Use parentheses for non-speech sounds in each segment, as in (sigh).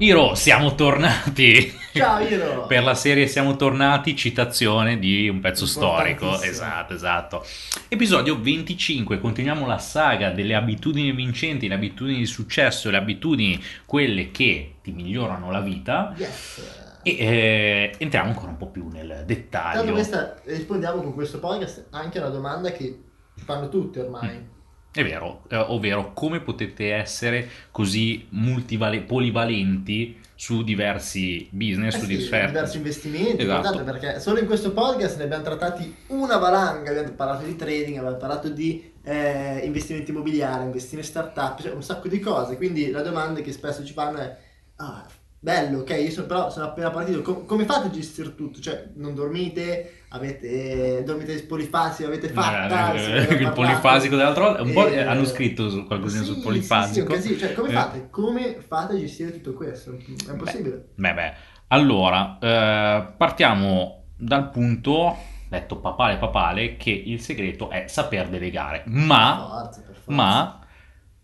Iro, siamo tornati. Ciao Iro. (laughs) per la serie Siamo tornati, citazione di un pezzo storico. Esatto, esatto. Episodio 25, continuiamo la saga delle abitudini vincenti, le abitudini di successo, le abitudini quelle che ti migliorano la vita. Yes. E eh, entriamo ancora un po' più nel Tanto dettaglio. questa, rispondiamo con questo podcast anche a una domanda che fanno tutti ormai. È vero, eh, ovvero come potete essere così multivale- polivalenti su diversi business, Eh su sì, diversi... diversi investimenti, Esatto. perché solo in questo podcast ne abbiamo trattati una valanga, abbiamo parlato di trading, abbiamo parlato di eh, investimenti immobiliari, investire in startup, cioè un sacco di cose, quindi la domanda che spesso ci fanno è, ah, bello, ok, io sono, però sono appena partito, com- come fate a gestire tutto? Cioè, non dormite, avete, dormite di polifasico, avete fatta, Eh, ne il polifasico dell'altro volta, un po' Eh, hanno scritto su- qualcosina sì, sul polifasico. Sì, sì. Cioè, come Eh. fate? Come fate a gestire tutto questo? È impossibile. Beh, beh, allora, eh, partiamo dal punto, detto papale papale, che il segreto è saper delegare, ma, Forza, per forza. ma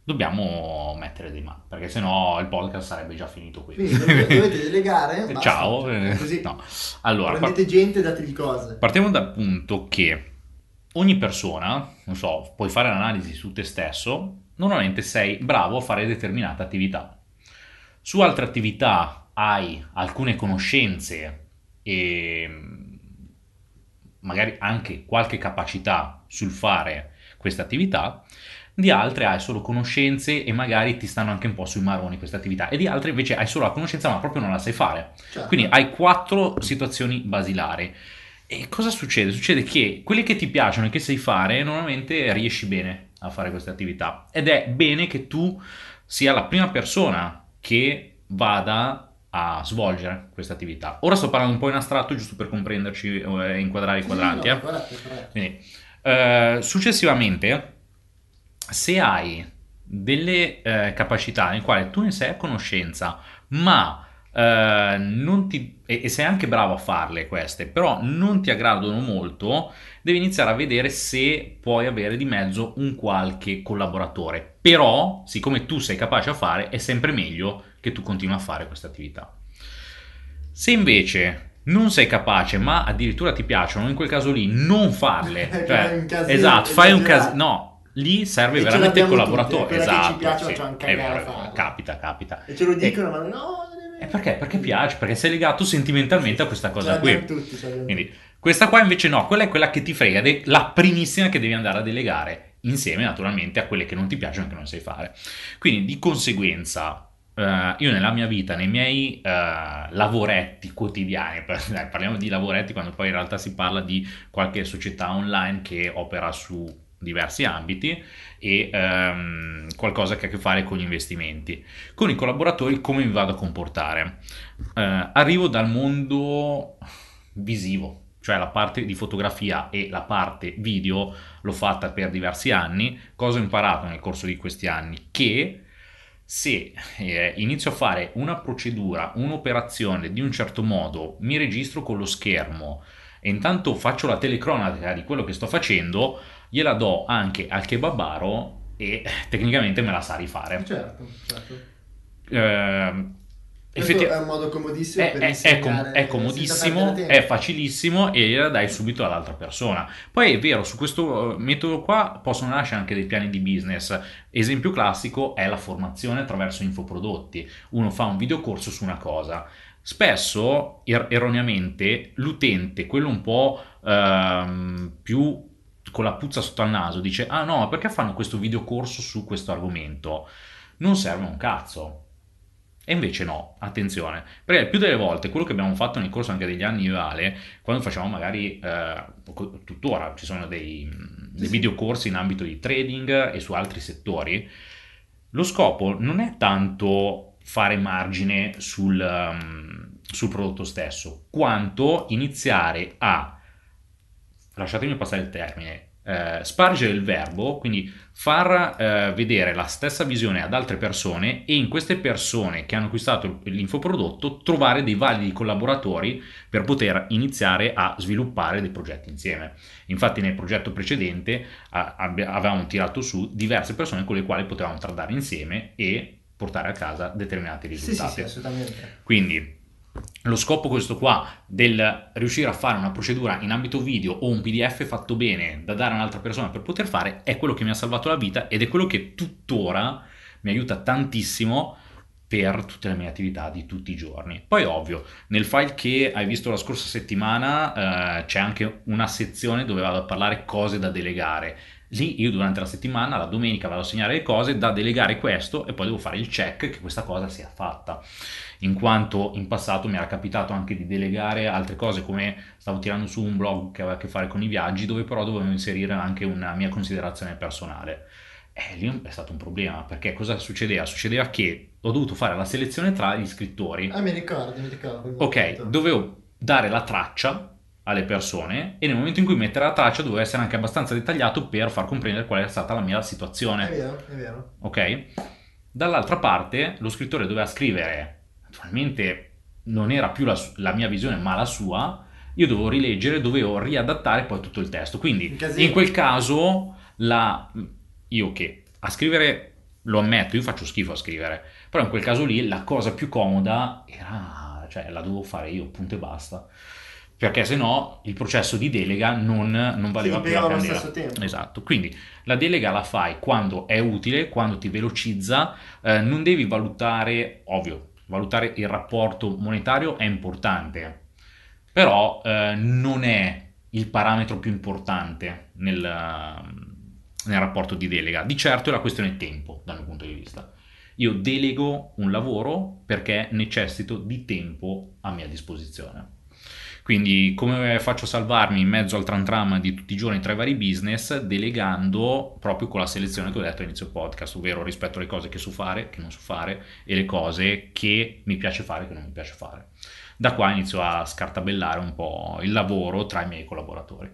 dobbiamo mettere dei ma, perché sennò il podcast sarebbe già finito qui. Quindi dovete, (laughs) dovete delegare. basta. Ciao, eh, Così no. Allora, par- prendete gente e dategli cose. partiamo dal punto che ogni persona, non so, puoi fare l'analisi su te stesso, normalmente sei bravo a fare determinate attività. Su altre attività hai alcune conoscenze e magari anche qualche capacità sul fare queste attività, di altre hai solo conoscenze e magari ti stanno anche un po' sui maroni queste attività, e di altre invece hai solo la conoscenza ma proprio non la sai fare. Certo. Quindi hai quattro situazioni basilari. E cosa succede? Succede che quelle che ti piacciono e che sai fare, normalmente riesci bene a fare queste attività. Ed è bene che tu sia la prima persona che vada a svolgere queste attività. Ora sto parlando un po' in astratto, giusto per comprenderci e inquadrare i quadranti. eh. Quindi, eh, successivamente, se hai delle eh, capacità nel quale tu ne sei a conoscenza, ma eh, non ti, e, e sei anche bravo a farle queste, però non ti aggradano molto, devi iniziare a vedere se puoi avere di mezzo un qualche collaboratore. Però, siccome tu sei capace a fare, è sempre meglio che tu continui a fare queste attività. Se invece non sei capace, ma addirittura ti piacciono, in quel caso lì non farle. (laughs) Fai Cioè, un casino, esatto, fai un casino. No, lì serve E veramente il collaboratore. tutti, che ci esatto, piace, sì, un è vero, capita, capita. E ce lo dicono, ma no, E perché? Perché piace, perché sei legato sentimentalmente a questa cosa qui. tutti, Quindi, questa qua invece no, quella è quella che ti frega è la primissima che devi andare a delegare, insieme naturalmente a quelle che non ti piacciono e che non sai fare. Quindi, di conseguenza, eh, io nella mia vita, nei miei eh, lavoretti quotidiani, (laughs) parliamo di lavoretti quando poi in realtà si parla di qualche società online che opera su diversi ambiti e ehm, qualcosa che ha a che fare con gli investimenti. Con i collaboratori come mi vado a comportare? Eh, arrivo dal mondo visivo, cioè la parte di fotografia e la parte video l'ho fatta per diversi anni. Cosa ho imparato nel corso di questi anni? Che se eh, inizio a fare una procedura, un'operazione di un certo modo, mi registro con lo schermo e intanto faccio la telecronaca di quello che sto facendo, gliela do anche al kebabaro e eh, tecnicamente me la sa rifare. Certo, certo. Questo effetti- è un modo comodissimo è, per è- è com- è comodissimo, è facilissimo e gliela dai subito all'altra persona. Poi è vero, su questo eh, metodo qua possono nascere anche dei piani di business. Esempio classico è la formazione attraverso infoprodotti. Uno fa un videocorso su una cosa. Spesso, er- erroneamente, l'utente, quello un po' ehm, più con la puzza sotto al naso, dice: Ah no, ma perché fanno questo videocorso su questo argomento? Non serve un cazzo. E invece no, attenzione, perché più delle volte quello che abbiamo fatto nel corso anche degli anni io Ale, quando facciamo magari, eh, tuttora ci sono dei, dei sì. videocorsi in ambito di trading e su altri settori, lo scopo non è tanto fare margine sul, um, sul prodotto stesso, quanto iniziare a, lasciatemi passare il termine, eh, spargere il verbo, quindi far eh, vedere la stessa visione ad altre persone e in queste persone che hanno acquistato l'infoprodotto trovare dei validi collaboratori per poter iniziare a sviluppare dei progetti insieme. Infatti nel progetto precedente abbi- avevamo tirato su diverse persone con le quali potevamo trattare insieme e portare a casa determinati Sì, sì, risultati. sì, assolutamente. Quindi lo scopo questo qua del riuscire a fare una procedura in ambito video o un PDF fatto bene da dare a un'altra persona per poter fare è quello che mi ha salvato la vita ed è quello che tuttora mi aiuta tantissimo per tutte le mie attività di tutti i giorni. Poi ovvio, nel file che hai visto la scorsa settimana eh, c'è anche una sezione dove vado a parlare cose da delegare. Lì io durante la settimana, la domenica, vado a segnare le cose da delegare questo e poi devo fare il check che questa cosa sia fatta. In quanto in passato mi era capitato anche di delegare altre cose come stavo tirando su un blog che aveva a che fare con i viaggi dove però dovevo inserire anche una mia considerazione personale. E lì è stato un problema perché cosa succedeva? Succedeva che ho dovuto fare la selezione tra gli scrittori. Ah, mi ricordo, mi ricordo. quel Ok, momento. dovevo dare la traccia alle persone e nel momento in cui mettere la traccia dovevo essere anche abbastanza dettagliato per far comprendere qual era stata la mia È situazione. vero, è vero. Ok? Dall'altra parte lo scrittore doveva scrivere, naturalmente non era più la, la mia visione ma la sua, io dovevo rileggere, dovevo riadattare poi tutto il testo. Quindi in quel caso la, io che a scrivere lo ammetto, io faccio schifo a scrivere, però in quel caso lì la cosa più comoda era, cioè la dovevo fare io, punto e basta. Perché se no il processo di delega non, non valeva più la allo stesso tempo. Esatto, quindi la delega la fai quando è utile, quando ti velocizza, eh, non devi valutare, ovvio, valutare il rapporto monetario è importante, però eh, non è il parametro più importante nel, nel rapporto di delega. Di certo è la questione tempo, dal mio punto di vista. Io delego un lavoro perché necessito di tempo a mia disposizione. Quindi come faccio a salvarmi in mezzo al tram tram di tutti i giorni tra i vari business? Delegando proprio con la selezione che ho detto all'inizio podcast, ovvero rispetto alle cose che so fare, che non so fare e le cose che mi piace fare che non mi piace fare. Da qua inizio a scartabellare un po' il lavoro tra i miei collaboratori.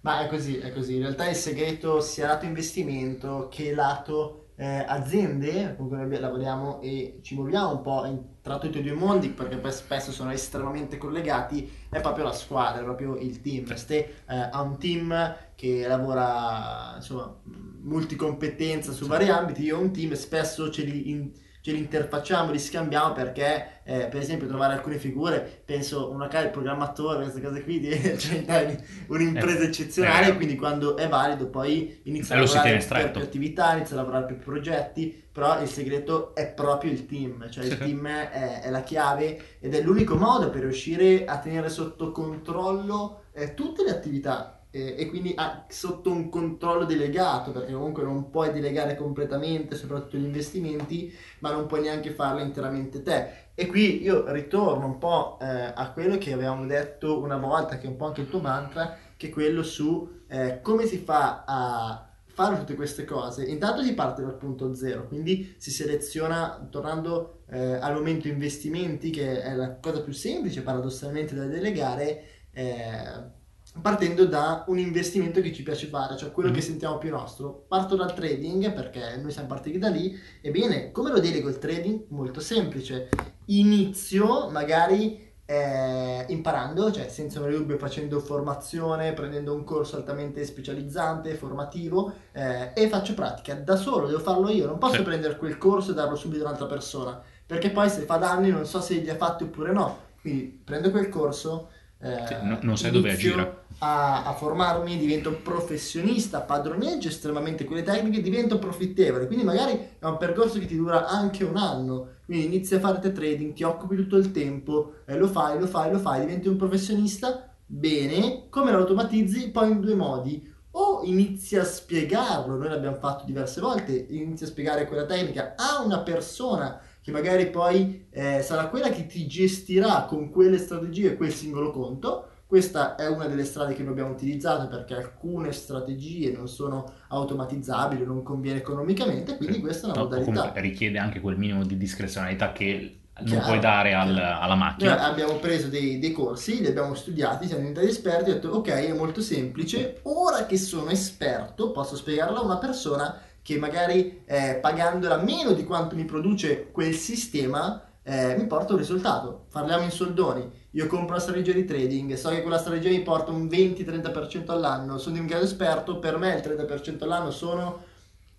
Ma è così, è così. In realtà il segreto sia lato investimento che lato eh, aziende con cui noi lavoriamo e ci muoviamo un po' in- tra tutti e due i mondi perché poi spesso sono estremamente collegati, è proprio la squadra, è proprio il team. Ste eh, ha un team che lavora insomma multicompetenza su vari ambiti, io ho un team e spesso ce li, in- ce li interfacciamo, li scambiamo perché eh, per esempio trovare alcune figure, penso una cara il programmatore, queste cose qui, di- (laughs) cioè, un'impresa Eh, eccezionale, eh. quindi quando è valido poi inizia a lavorare per più attività, inizia a lavorare per più progetti, però il segreto è proprio il team, cioè il team è, è la chiave ed è l'unico modo per riuscire a tenere sotto controllo eh, tutte le attività eh, e quindi a- sotto un controllo delegato, perché comunque non puoi delegare completamente, soprattutto gli investimenti, ma non puoi neanche farlo interamente te. E qui io ritorno un po' eh, a quello che avevamo detto una volta, che è un po' anche il tuo mantra, che è quello su eh, come si fa a fare tutte queste cose. Intanto si parte dal punto zero, quindi si seleziona, tornando eh, al momento investimenti, che è la cosa più semplice paradossalmente da delegare, eh, partendo da un investimento che ci piace fare, cioè quello Mhm. che sentiamo più nostro. Parto dal trading perché noi siamo partiti da lì. Ebbene, come lo delego il trading? Molto semplice. Inizio magari eh, imparando, cioè senza un dubbio facendo formazione, prendendo un corso altamente specializzante, formativo eh, e faccio pratica da solo, devo farlo io, non posso Sì. prendere quel corso e darlo subito a un'altra persona, perché poi se fa danni non so se li ha fatti oppure no. Quindi prendo quel corso, eh, Sì, no- non sai dove agire. A, a formarmi, divento professionista, padroneggio estremamente quelle tecniche, divento profittevole. Quindi magari è un percorso che ti dura anche un anno. Quindi inizi a fare te trading, ti occupi tutto il tempo, eh, lo fai, lo fai, lo fai, diventi un professionista. Bene, come lo automatizzi? Poi in due modi. O inizi a spiegarlo, noi l'abbiamo fatto diverse volte, inizi a spiegare quella tecnica a una persona che magari poi eh, sarà quella che ti gestirà con quelle strategie quel singolo conto. Questa è una delle strade che noi abbiamo utilizzato perché alcune strategie non sono automatizzabili, non conviene economicamente, quindi questa è una No, o modalità. comunque richiede anche quel minimo di discrezionalità che non Chiaro, puoi dare al- alla Noi macchina. abbiamo preso dei, dei corsi, li abbiamo studiati, siamo diventati esperti, ho detto ok, è molto semplice, ora che sono esperto posso spiegarlo a una persona che magari eh, pagandola meno di quanto mi produce quel sistema eh, mi porta un risultato. Parliamo in soldoni. Io compro una strategia di trading, so che quella strategia mi porta un 20-30% all'anno, sono diventato esperto, per me il 30% all'anno sono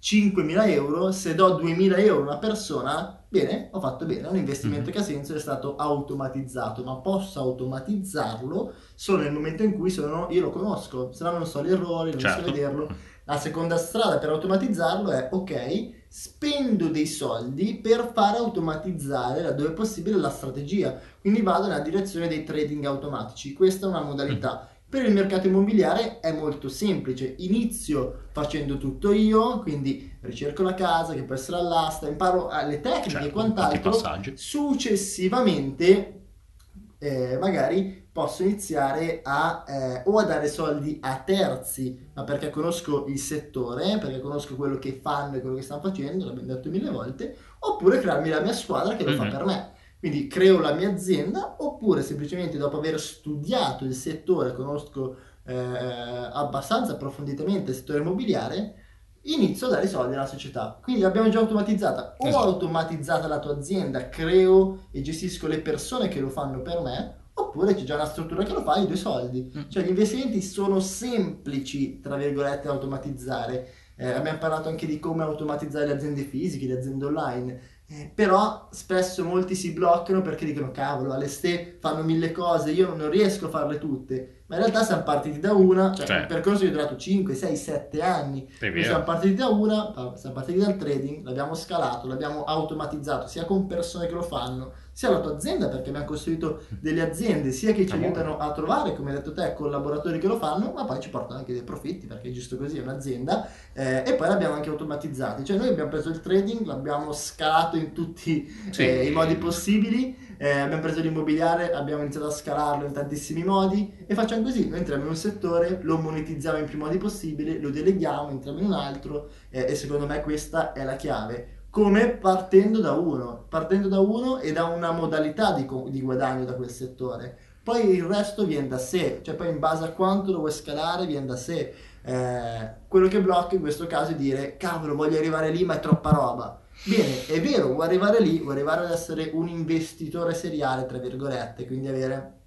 5.000 euro, se do 2.000 euro a una persona, bene, ho fatto bene, è un investimento Mhm. che ha senso, è stato automatizzato, ma posso automatizzarlo solo nel momento in cui sono, io lo conosco, se no non so gli errori, non so Certo. vederlo. La seconda strada per automatizzarlo è, ok, spendo dei soldi per fare automatizzare laddove possibile la strategia, quindi vado nella direzione dei trading automatici, questa è una modalità. Per il mercato immobiliare è molto semplice, inizio facendo tutto io, quindi ricerco la casa che può essere all'asta, imparo eh, le tecniche Certo, e quant'altro, successivamente eh, magari posso iniziare a eh, o a dare soldi a terzi, ma perché conosco il settore, perché conosco quello che fanno e quello che stanno facendo, l'abbiamo detto mille volte, oppure crearmi la mia squadra che lo fa Mhm. per me. Quindi creo la mia azienda, oppure semplicemente dopo aver studiato il settore, conosco eh, abbastanza approfonditamente il settore immobiliare, inizio a dare soldi alla società. Quindi l'abbiamo già automatizzata. O Esatto. automatizzata la tua azienda, creo e gestisco le persone che lo fanno per me, oppure c'è già una struttura che lo fa i soldi. Mm. Cioè gli investimenti sono semplici, tra virgolette, da automatizzare. Eh, abbiamo parlato anche di come automatizzare le aziende fisiche, le aziende online. Eh, però spesso molti si bloccano perché dicono cavolo, alle ste fanno mille cose, io non riesco a farle tutte. Ma in realtà siamo partiti da una, cioè Cioè. il percorso è durato 5, 6, 7 anni. Siamo partiti da una, siamo partiti dal trading, l'abbiamo scalato, l'abbiamo automatizzato sia con persone che lo fanno, sia la tua azienda perché abbiamo costruito delle aziende sia che ci buono. aiutano a trovare, come hai detto te, collaboratori che lo fanno, ma poi ci portano anche dei profitti perché è giusto così, è un'azienda eh, e poi l'abbiamo anche automatizzati. Cioè noi abbiamo preso il trading, l'abbiamo scalato in tutti Sì. eh, i modi possibili, eh, abbiamo preso l'immobiliare, abbiamo iniziato a scalarlo in tantissimi modi e facciamo così, noi entriamo in un settore, lo monetizziamo in più modi possibili, lo deleghiamo, entriamo in un altro eh, e secondo me questa è la chiave. Come partendo da uno, partendo da uno e da una modalità di, di guadagno da quel settore. Poi il resto viene da sé, cioè poi in base a quanto lo vuoi scalare viene da sé. Eh, quello che blocca in questo caso è dire cavolo voglio arrivare lì ma è troppa roba. Bene, è vero, vuoi arrivare lì, vuoi arrivare ad essere un investitore seriale, tra virgolette, quindi avere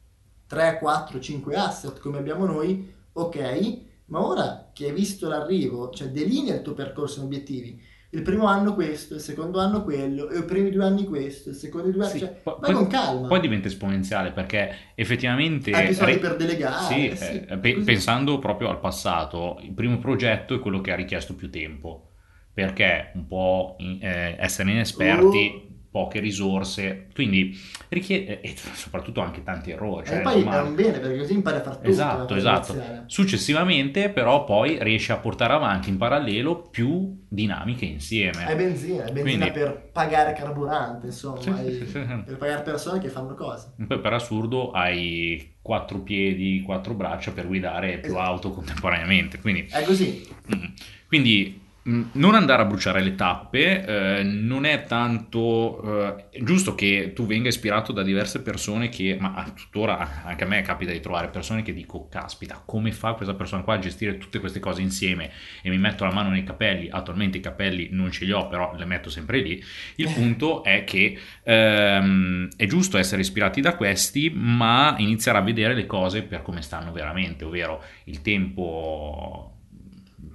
3, 4, 5 asset come abbiamo noi, ok, ma ora che hai visto l'arrivo, cioè delinea il tuo percorso in obiettivi. Il primo anno questo, il secondo anno quello, e i primi due anni questo, il secondo due anni, Sì, cioè, poi- poi- con calma. Poi diventa esponenziale perché effettivamente... Più soldi re- per delegare. Sì, eh, sì, eh, pe- pensando proprio al passato, il primo progetto è quello che ha richiesto più tempo, perché un po' in- eh, essere inesperti, Uh. Poche risorse, quindi richiede, e soprattutto anche tanti errori. Cioè e poi è un bene perché così impari a fare tutto. Esatto, esatto. iniziare. Successivamente però poi riesce a portare avanti in parallelo più dinamiche insieme. È benzina, è benzina Quindi- per pagare carburante, insomma, Sì, hai- sì, sì, per pagare persone che fanno cose. Poi per assurdo hai quattro piedi, quattro braccia per guidare più Esatto. auto contemporaneamente. Quindi, È così. mm, quindi non andare a bruciare le tappe, eh, non è tanto eh, giusto che tu venga ispirato da diverse persone che, ma tuttora anche a me capita di trovare persone che dico, caspita, come fa questa persona qua a gestire tutte queste cose insieme e mi metto la mano nei capelli, attualmente i capelli non ce li ho, però le metto sempre lì. Il punto è che ehm, è giusto essere ispirati da questi, ma iniziare a vedere le cose per come stanno veramente, ovvero il tempo,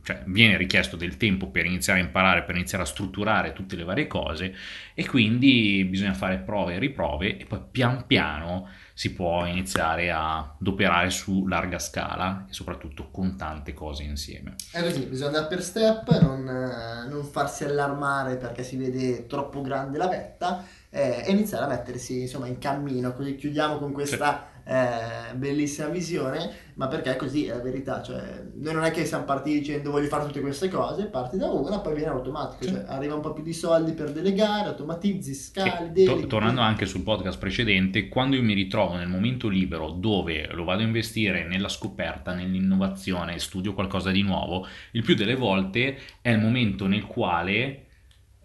cioè viene richiesto del tempo per iniziare a imparare, per iniziare a strutturare tutte le varie cose e quindi bisogna fare prove e riprove e poi pian piano si può iniziare ad operare su larga scala e soprattutto con tante cose insieme. È così, bisogna andare per step, non, eh, non farsi allarmare perché si vede troppo grande la vetta eh, e iniziare a mettersi insomma in cammino, così chiudiamo con questa eh, bellissima visione, ma perché così è la verità, cioè noi non è che siamo partiti dicendo voglio fare tutte queste cose, parti da una, poi viene automatico, Sì. cioè arriva un po' più di soldi per delegare, automatizzi, scali, Che, to- deleghi. tornando anche sul podcast precedente, quando io mi ritrovo nel momento libero dove lo vado a investire nella scoperta, nell'innovazione, studio qualcosa di nuovo, il più delle volte è il momento nel quale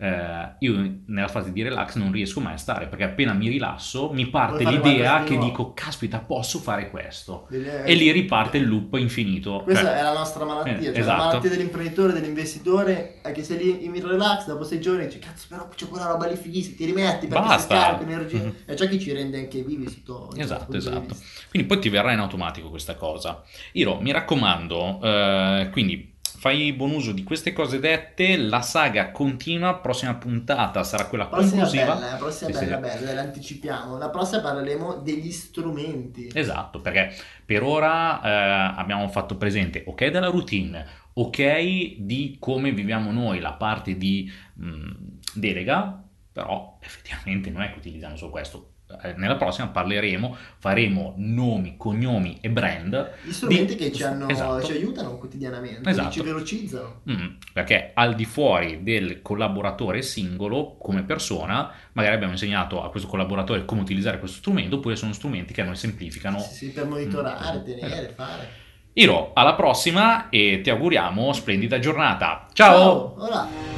eh, io nella fase di relax non riesco mai a stare perché appena mi rilasso mi parte l'idea che dico caspita posso fare questo e lì riparte il loop infinito Questa Cioè, è la nostra malattia, eh, cioè la esatto. malattia dell'imprenditore, dell'investitore è che sei lì in relax, dopo sei giorni dici cazzo però c'è quella roba lì fighissima, ti rimetti perché Basta. sei carico, energia, Mhm. è ciò che ci rende anche vivi sotto sotto Esatto, esatto. Quindi poi ti verrà in automatico questa cosa. Iro, mi raccomando, eh, quindi fai buon uso di queste cose dette, la saga continua, prossima puntata sarà quella Prossima conclusiva. bella, eh, prossima Sì, sì. bella, bella, la. La prossima parleremo degli strumenti. Esatto, perché per ora eh, abbiamo fatto presente, ok, della routine, ok, di come viviamo noi la parte di mh, delega, però effettivamente non è che utilizziamo solo questo. Eh, Nella prossima parleremo, faremo nomi, cognomi e brand, Gli strumenti Di- che ci, hanno- esatto. ci aiutano quotidianamente, Esatto. ci velocizzano. Mm, perché al di fuori del collaboratore singolo, come persona, magari abbiamo insegnato a questo collaboratore come utilizzare questo strumento, oppure sono strumenti che a noi semplificano. Sì, sì, per monitorare, Mm. tenere, Esatto. fare. Iro, alla prossima e ti auguriamo splendida giornata. Ciao! Ora.